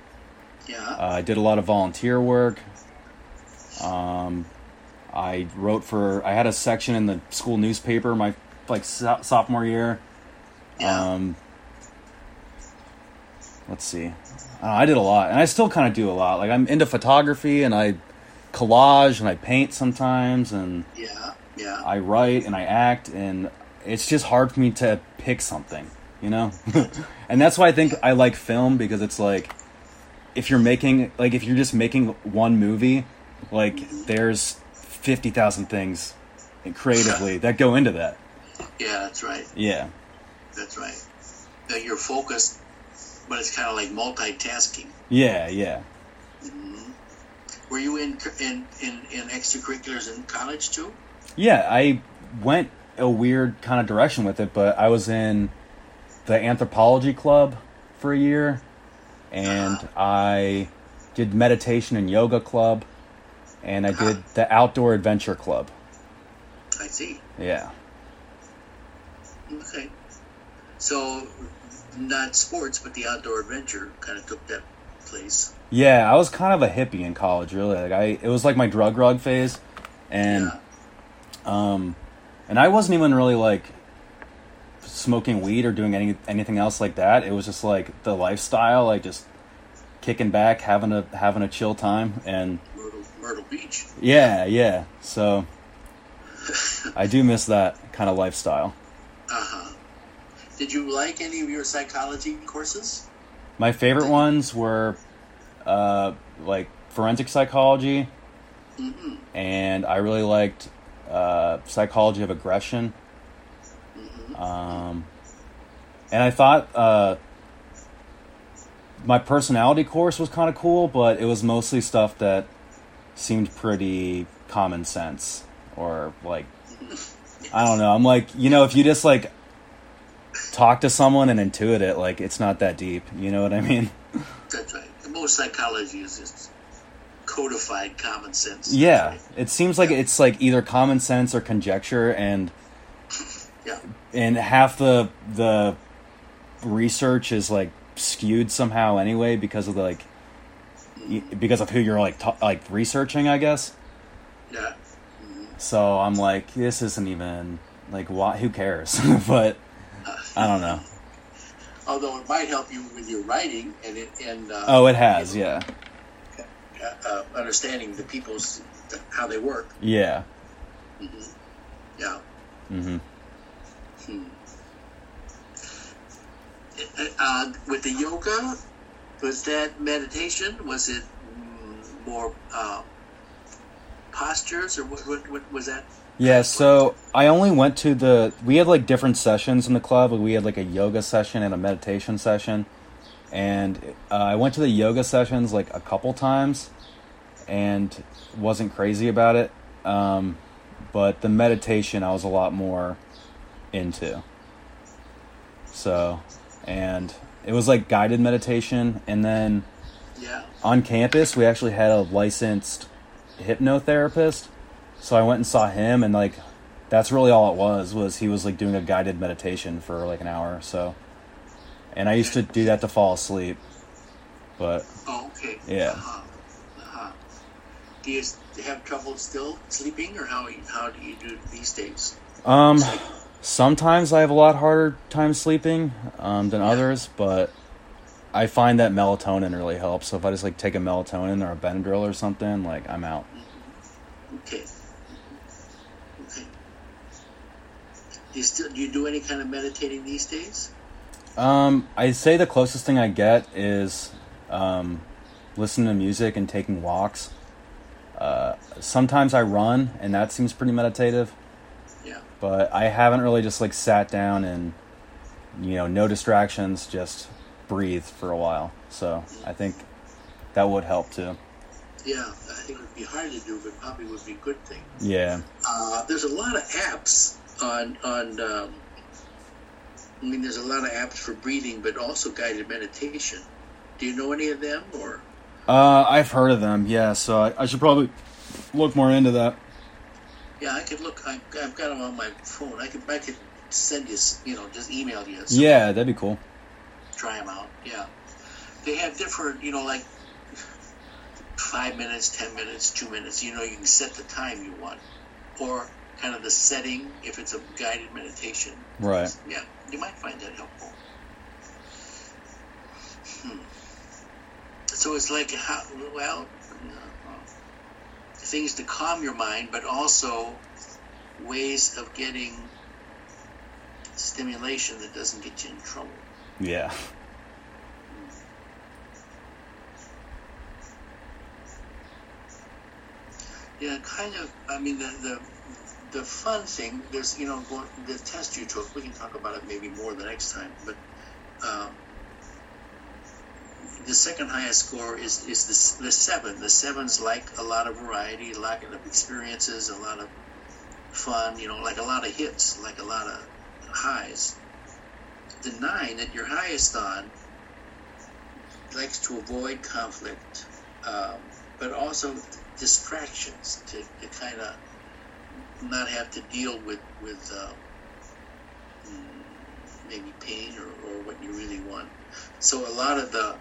Yeah. Uh, I did a lot of volunteer work. Um, I wrote for. I had a section in the school newspaper my like so- sophomore year. yeah. Um, let's see. I, know, I did a lot, and I still kind of do a lot. Like I'm into photography, and I collage, and I paint sometimes, and yeah. Yeah. I write, and I act, and it's just hard for me to pick something, you know. and that's why I think I like film because it's like if you're making like if you're just making one movie, like there's fifty thousand things creatively that go into that. yeah. That's right. Yeah. That's right. Uh, you're focused, but it's kind of like multitasking. Yeah, yeah. Mm-hmm. Were you in in in, in extracurriculars in college too? Yeah, I went a weird kind of direction with it, but I was in the anthropology club for a year, and uh-huh. I did meditation and yoga club, and I uh-huh. did the outdoor adventure club. I see. Yeah. Okay. So, not sports, but the outdoor adventure kind of took that place. Yeah, I was kind of a hippie in college, really. Like I, it was like my drug rug phase, and yeah. um, and I wasn't even really like smoking weed or doing any anything else like that. It was just like the lifestyle, like just kicking back, having a having a chill time, and Myrtle, Myrtle Beach. yeah, yeah. So I do miss that kind of lifestyle. Uh huh. Did you like any of your psychology courses? My favorite ones were uh, like forensic psychology, Mm-hmm. and I really liked uh, psychology of aggression. Mm-hmm. Um, and I thought uh, my personality course was kind of cool, but it was mostly stuff that seemed pretty common sense or like I don't know. I'm like, you know, if you just like talk to someone and intuit it, like it's not that deep. You know what I mean? That's right. Most psychology is just codified common sense. Yeah. That's It seems like it's like either common sense or conjecture and. Yeah. and half the the research is like skewed somehow anyway because of the like because of who you're like ta- like researching i guess Yeah. so i'm like this isn't even like why who cares but i don't know Although it might help you with your writing and it, and uh, oh it has yeah uh, uh, understanding the people's how they work. yeah Yeah. hmm Hmm. Uh, with the yoga, was that meditation? Was it more uh, postures, or what, what, what was that? Yeah so i only went to the we had like different sessions in the club. We had like a yoga session and a meditation session. And uh, i went to the yoga sessions like a couple times and wasn't crazy about it. Um, but the meditation i was a lot more into. So and it was like guided meditation. And then Yeah. on campus we actually had a licensed hypnotherapist so i went and saw him and like that's really all it was was he was like doing a guided meditation for like an hour or so and i used to do that to fall asleep but Oh, okay. Yeah. Uh-huh. Uh-huh. Do you have trouble still sleeping, or how how do you do these days? um sometimes i have a lot harder time sleeping um, than others but i find that melatonin really helps so if i just like take a melatonin or a benadryl or something like i'm out Okay. Okay. Do you still do you do any kind of meditating these days? Um, I'd say the closest thing I get is um, listening to music and taking walks. Uh, sometimes I run, and that seems pretty meditative. Yeah. But I haven't really just like sat down and you know, no distractions, just breathe for a while. So I think that would help too. Yeah, I think it would be hard to do, but probably would be a good thing. Yeah. Uh, there's a lot of apps on on. Um, I mean, there's a lot of apps for breathing, but also guided meditation. Do you know any of them, or? Uh, I've heard of them. Yeah, so I, I should probably look more into that. Yeah, I could look. I, I've got them on my phone. I could. I could send you. You know, just email you. some. Yeah, that'd be cool. try them out. Yeah, they have different. You know, like five minutes, ten minutes, two minutes. You know, you can set the time you want, or kind of the setting if it's a guided meditation. Right. Yeah, you might find that helpful. Hmm. So it's like how well uh, things to calm your mind, but also ways of getting stimulation that doesn't get you in trouble. Yeah. Yeah, kind of. I mean, the the, the fun thing. There's, you know, the test you took. We can talk about it maybe more the next time. But um, the second highest score is is the the seven. The sevens like a lot of variety, a lot of experiences, a lot of fun. You know, like a lot of hits, like a lot of highs. The nine that you're highest on likes to avoid conflict, um, but also distractions to, to kind of not have to deal with with uh, mm, maybe pain or, or what you really want. So a lot of the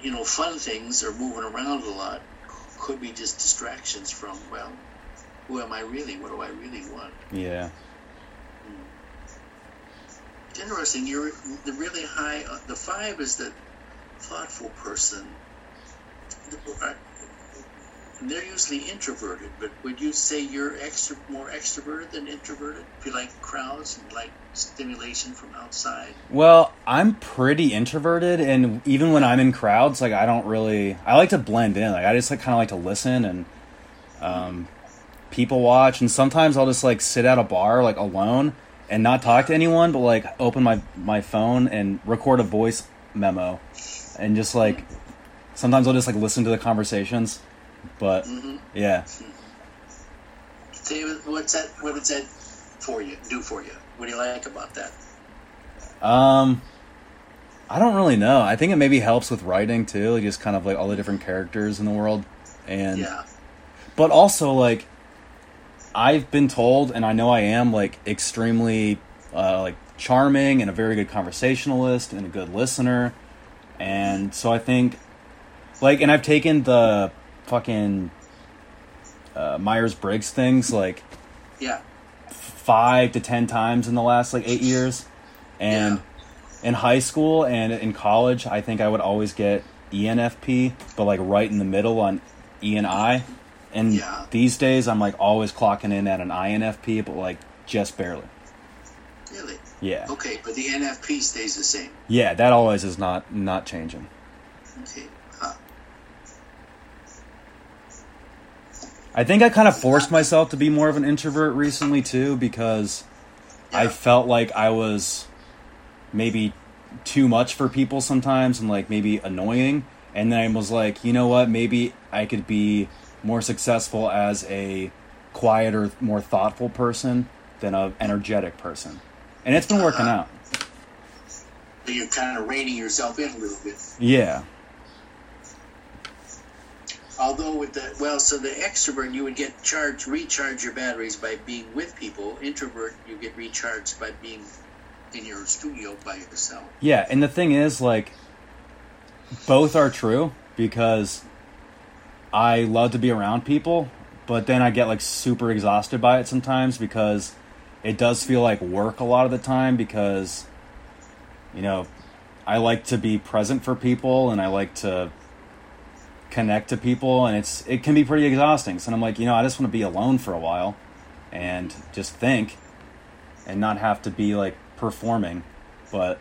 you know fun things or moving around a lot could be just distractions from well, who am I really? What do I really want? Yeah. It's interesting. You're the really high. uh, The five is the thoughtful person. They're usually introverted, but would you say you're extra, more extroverted than introverted? If you like crowds and like stimulation from outside? Well, I'm pretty introverted, and even when I'm in crowds, like I don't really. I like to blend in. Like I just like kind of like to listen and um, people watch, and sometimes I'll just like sit at a bar like alone and not talk to anyone, but like open my my phone and record a voice memo, and just like sometimes I'll just like listen to the conversations. But Mm-hmm. yeah, Say what's that? What does that for you? Do for you? What do you like about that? um, I don't really know. I think it maybe helps with writing too, like just kind of like all the different characters in the world, and Yeah. but also like I've been told, and I know I am like extremely uh, like charming and a very good conversationalist and a good listener, and so I think like, and I've taken the fucking uh, Myers Briggs things like Yeah. five to ten times in the last like eight years, and in high school and in college, I think I would always get ENFP, but like right in the middle on E and I. And Yeah. these days, I'm like always clocking in at an INFP, but like just barely. Really? Yeah, Okay, but the NFP stays the same. yeah, that always is not not changing. Okay. Huh. I think I kind of forced myself to be more of an introvert recently too because I felt like I was maybe too much for people sometimes and like maybe annoying. And then I was like, you know what? Maybe I could be more successful as a quieter, more thoughtful person than a energetic person. And it's been working Uh-huh. out. You're kind of reining yourself in a little bit. Yeah. Although with the well, so the extrovert you would get charged, recharge your batteries by being with people. Introvert you get recharged by being in your studio by yourself. Yeah, and the thing is, like, both are true because I love to be around people, but then I get like super exhausted by it sometimes because it does feel like work a lot of the time because, you know, I like to be present for people and I like to connect to people and it's it can be pretty exhausting. So I'm like, you know, I just want to be alone for a while and just think and not have to be like performing. But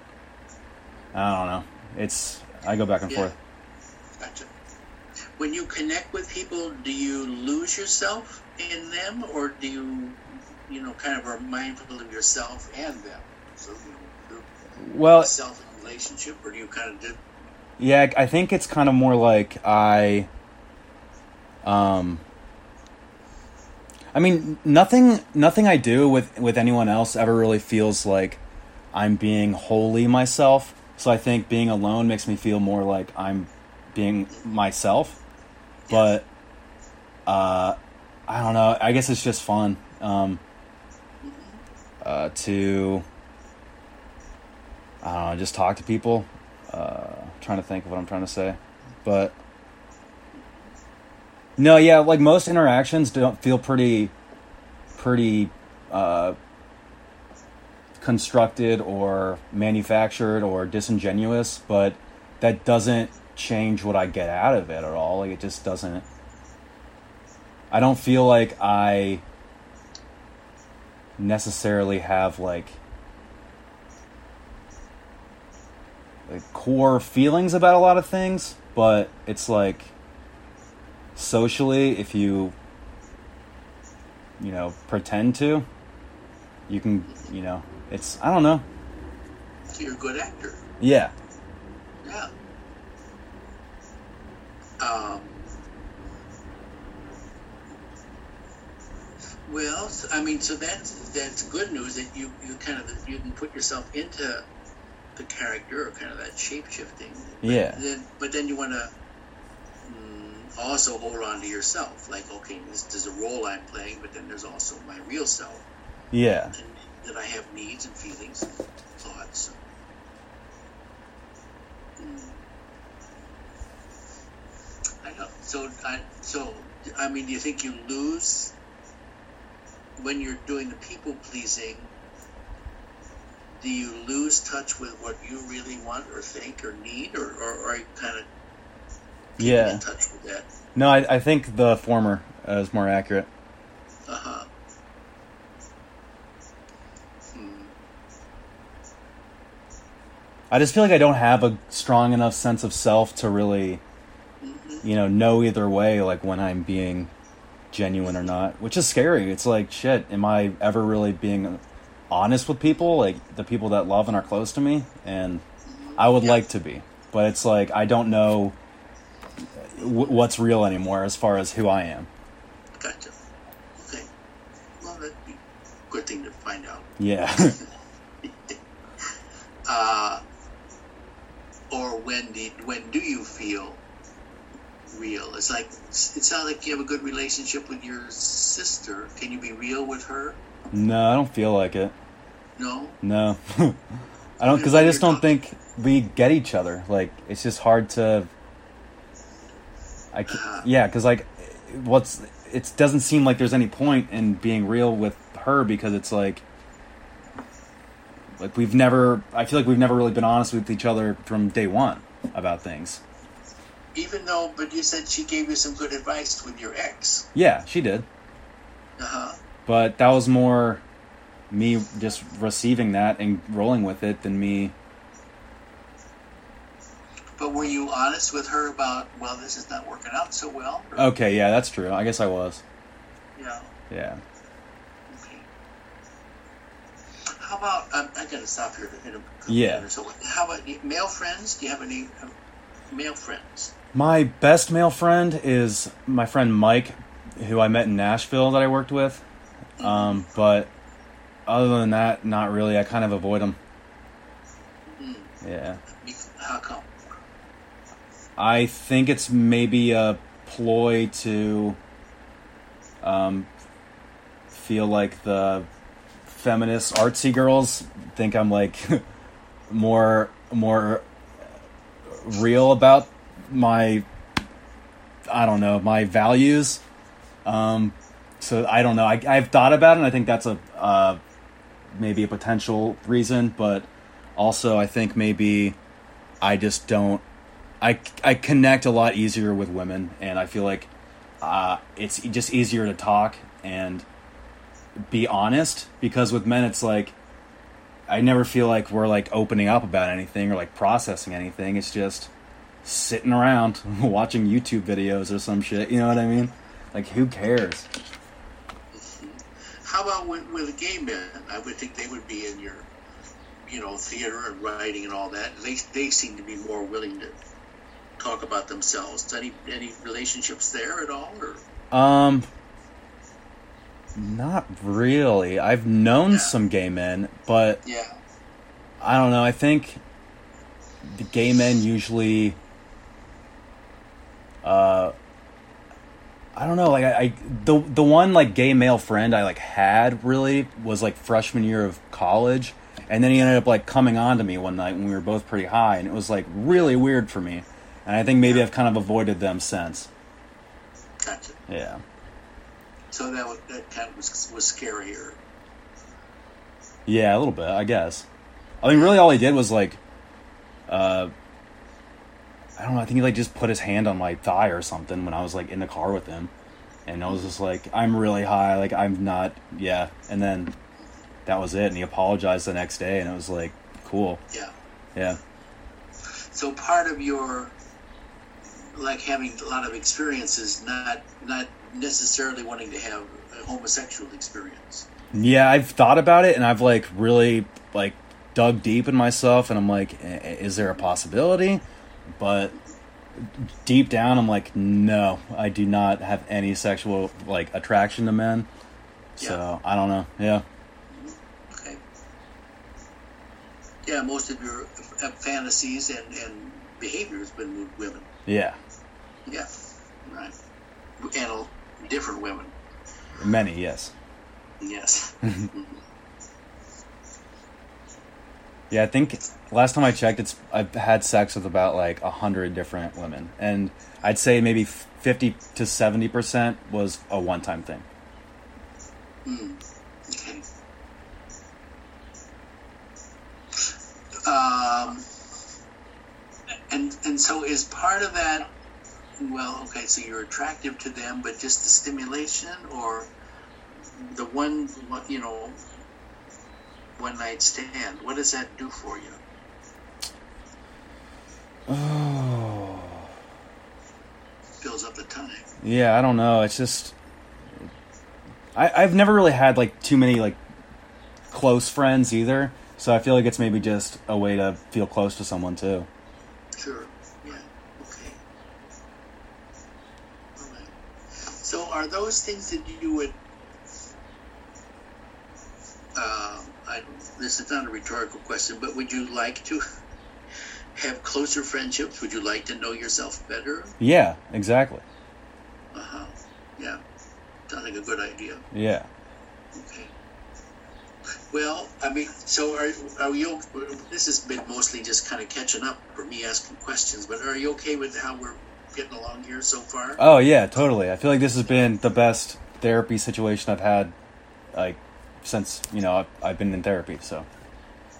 I don't know. It's I go back and Yeah. forth. Gotcha. When you connect with people, do you lose yourself in them, or do you you know, kind of are mindful of yourself and them. So, you know, well, self relationship, or do you kind of? Yeah, I think it's kind of more like I. Um. I mean, nothing. Nothing I do with with anyone else ever really feels like I'm being wholly myself. So I think being alone makes me feel more like I'm being myself. But uh, I don't know. I guess it's just fun um, uh, to I don't know, just talk to people. Uh, trying to think of what I'm trying to say, but no, yeah, like most interactions don't feel pretty, pretty uh, constructed or manufactured or disingenuous, but that doesn't change what I get out of it at all. Like it just doesn't. I don't feel like I necessarily have like like core feelings about a lot of things, but it's like socially if you you know pretend to you can you know it's i don't know. So you're a good actor. Yeah. Yeah. Um, well i mean so that's that's good news that you you kind of you can put yourself into the character or kind of that shape shifting yeah then, but then you want to also hold on to yourself. Like, okay, this, is a role I'm playing, but then there's also my real self. Yeah. And that I have needs and feelings and thoughts. Mm. I know. So, I, so, I mean, do you think you lose when you're doing the people pleasing? Do you lose touch with what you really want or think or need, or, or, or are you kind of yeah. in touch with that. No, I, I think the former uh, is more accurate. Uh huh. Hmm. I just feel like I don't have a strong enough sense of self to really, mm-hmm. you know, know either way, like when I'm being genuine or not, which is scary. It's like, shit, am I ever really being honest with people, like the people that love and are close to me? And I would yeah. like to be, but it's like I don't know w- what's real anymore as far as who I am. Gotcha. Okay. Well, that'd be a good thing to find out. Yeah. uh, or when did when do you feel real? It's like it sounds like you have a good relationship with your sister. Can you be real with her? No, I don't feel like it. No. No. I don't because I just don't think we get each other. Like it's just hard to I can't, yeah, because like, what's it doesn't seem like there's any point in being real with her because it's like, like we've never. I feel like we've never really been honest with each other from day one about things. Even though, but you said she gave you some good advice with your ex. Yeah, she did. Uh huh. But that was more me just receiving that and rolling with it than me but were you honest with her about, well, this is not working out so well? Or? Okay, yeah, that's true. I guess I was. Yeah. Yeah. Okay. How about, um, I gotta stop here in a Yeah. So how about male friends? Do you have any uh, male friends? My best male friend is my friend Mike, who I met in Nashville that I worked with. Um, but other than that, not really. I kind of avoid them. Yeah. How come? I think it's maybe a ploy to um, feel like the feminist artsy girls think I'm like more more real about my I don't know my values. Um, so I don't know. I, I've thought about it. and I think that's a uh, maybe a potential reason, but also I think maybe I just don't I, I connect a lot easier with women, and I feel like uh, it's just easier to talk and be honest because with men it's like I never feel like we're like opening up about anything or like processing anything. It's just sitting around watching YouTube videos or some shit. You know what I mean? Like who cares? How about with, with gay men? I would think they would be in your, you know, theater and writing and all that. They they seem to be more willing to talk about themselves. Any any relationships there at all, or? Um, not really. I've known Yeah. some gay men, but Yeah. I don't know. I think the gay men usually, uh, I don't know. Like I, I, the the one like gay male friend I like had really was like freshman year of college, and then he ended up like coming on to me one night when we were both pretty high, and it was like really weird for me. And I think maybe I've kind of avoided them since. Gotcha. Yeah. So that was, that kind of was was scarier. Yeah, a little bit, I guess. I mean, really, all he did was like, uh, I don't know. I think he like just put his hand on my thigh or something when I was like in the car with him, and I was just like, I'm really high, like I'm not, yeah. And then that was it, and he apologized the next day, and it was like, cool, Yeah. yeah, So part of your like having a lot of experiences, not not necessarily wanting to have a homosexual experience. yeah. I've thought about it, and I've like really like dug deep in myself, and I'm like, is there a possibility? But deep down, I'm like, no, I do not have any sexual like attraction to men. So I don't know. Yeah, Okay. Yeah, most of your fantasies and, and behavior has been with women. yeah, Yeah, right. And different women. many, yes. Yes. Mm-hmm. Yeah, I think last time I checked, it's I've had sex with about like hundred different women, and I'd say maybe fifty to seventy percent was a one-time thing. Hmm. Um, and and so is part of that. Well, okay, so you're attractive to them, but just the stimulation, or the one, you know, one night stand. What does that do for you? Oh, Fills up the time. yeah, I don't know. It's just I I've never really had like too many like close friends either, so I feel like it's maybe just a way to feel close to someone too. Sure. Yeah. Okay. Right. So, are those things that you would? Uh, I, this is not a rhetorical question, but would you like to have closer friendships? Would you like to know yourself better? Yeah, exactly. Uh huh. Yeah. Sounds like a good idea. Yeah. Okay. Well, I mean, so are are you? This has been mostly just kind of catching up for me asking questions, but are you okay with how we're getting along here so far? Oh yeah, totally. I feel like this has been the best therapy situation I've had, like since you know I've, I've been in therapy. So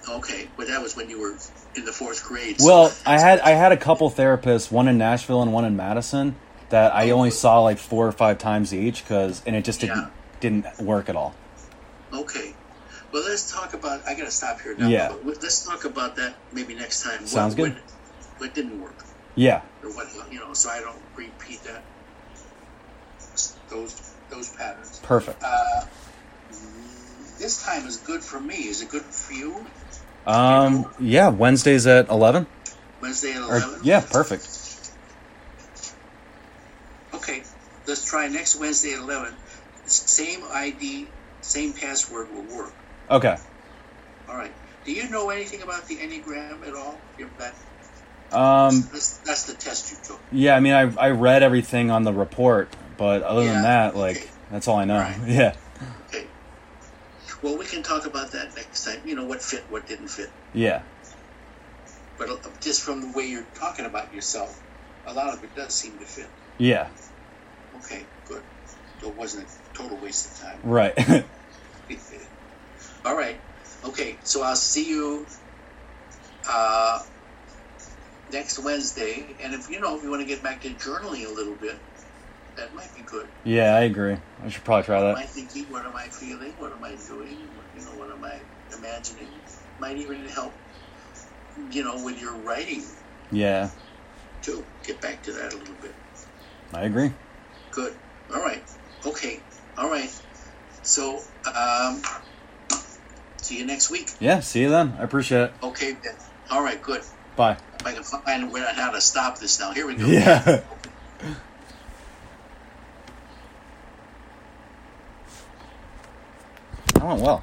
Okay, but that was when you were in the fourth grade. so well, I had I had a couple therapists, one in Nashville and one in Madison, that I only saw like four or five times each, cause and it just didn't Yeah. didn't work at all. Okay. Well, let's talk about. I got to stop here now. Yeah. But let's talk about that maybe next time. Sounds what, good. What, what didn't work, Yeah, or what you know, so I don't repeat that. Those those patterns. perfect. Uh, this time is good for me. Is it good for you? Um, yeah, Wednesdays at eleven. Wednesday at Or eleven. yeah, perfect. Okay, let's try next Wednesday at eleven. Same ID, same password will work. Okay. All right. Do you know anything about the Enneagram at all? If that, Um, that's, that's the test you took. yeah, I mean, I I read everything on the report, but other Yeah, than that, like okay. that's all I know. Right. Yeah. Well, we can talk about that next time. You know what fit, what didn't fit. yeah, But uh, just from the way you're talking about yourself, a lot of it does seem to fit. yeah. Okay, good. So it wasn't a total waste of time. Right. All right. Okay, so I'll see you uh, next Wednesday. And if you know, if you want to get back to journaling a little bit, that might be good. yeah, I agree. I should probably try What am I that. thinking? What am I feeling? What am I doing? You know, what am I imagining? Might even help, you know, with your writing Yeah, too. Get back to that a little bit. I agree. Good. All right. Okay. All right. So, um, see you next week. Yeah, see you then. I appreciate it. Okay, then. All right, good. Bye. If I can find where how to stop this now. Here we go. Yeah. That went well.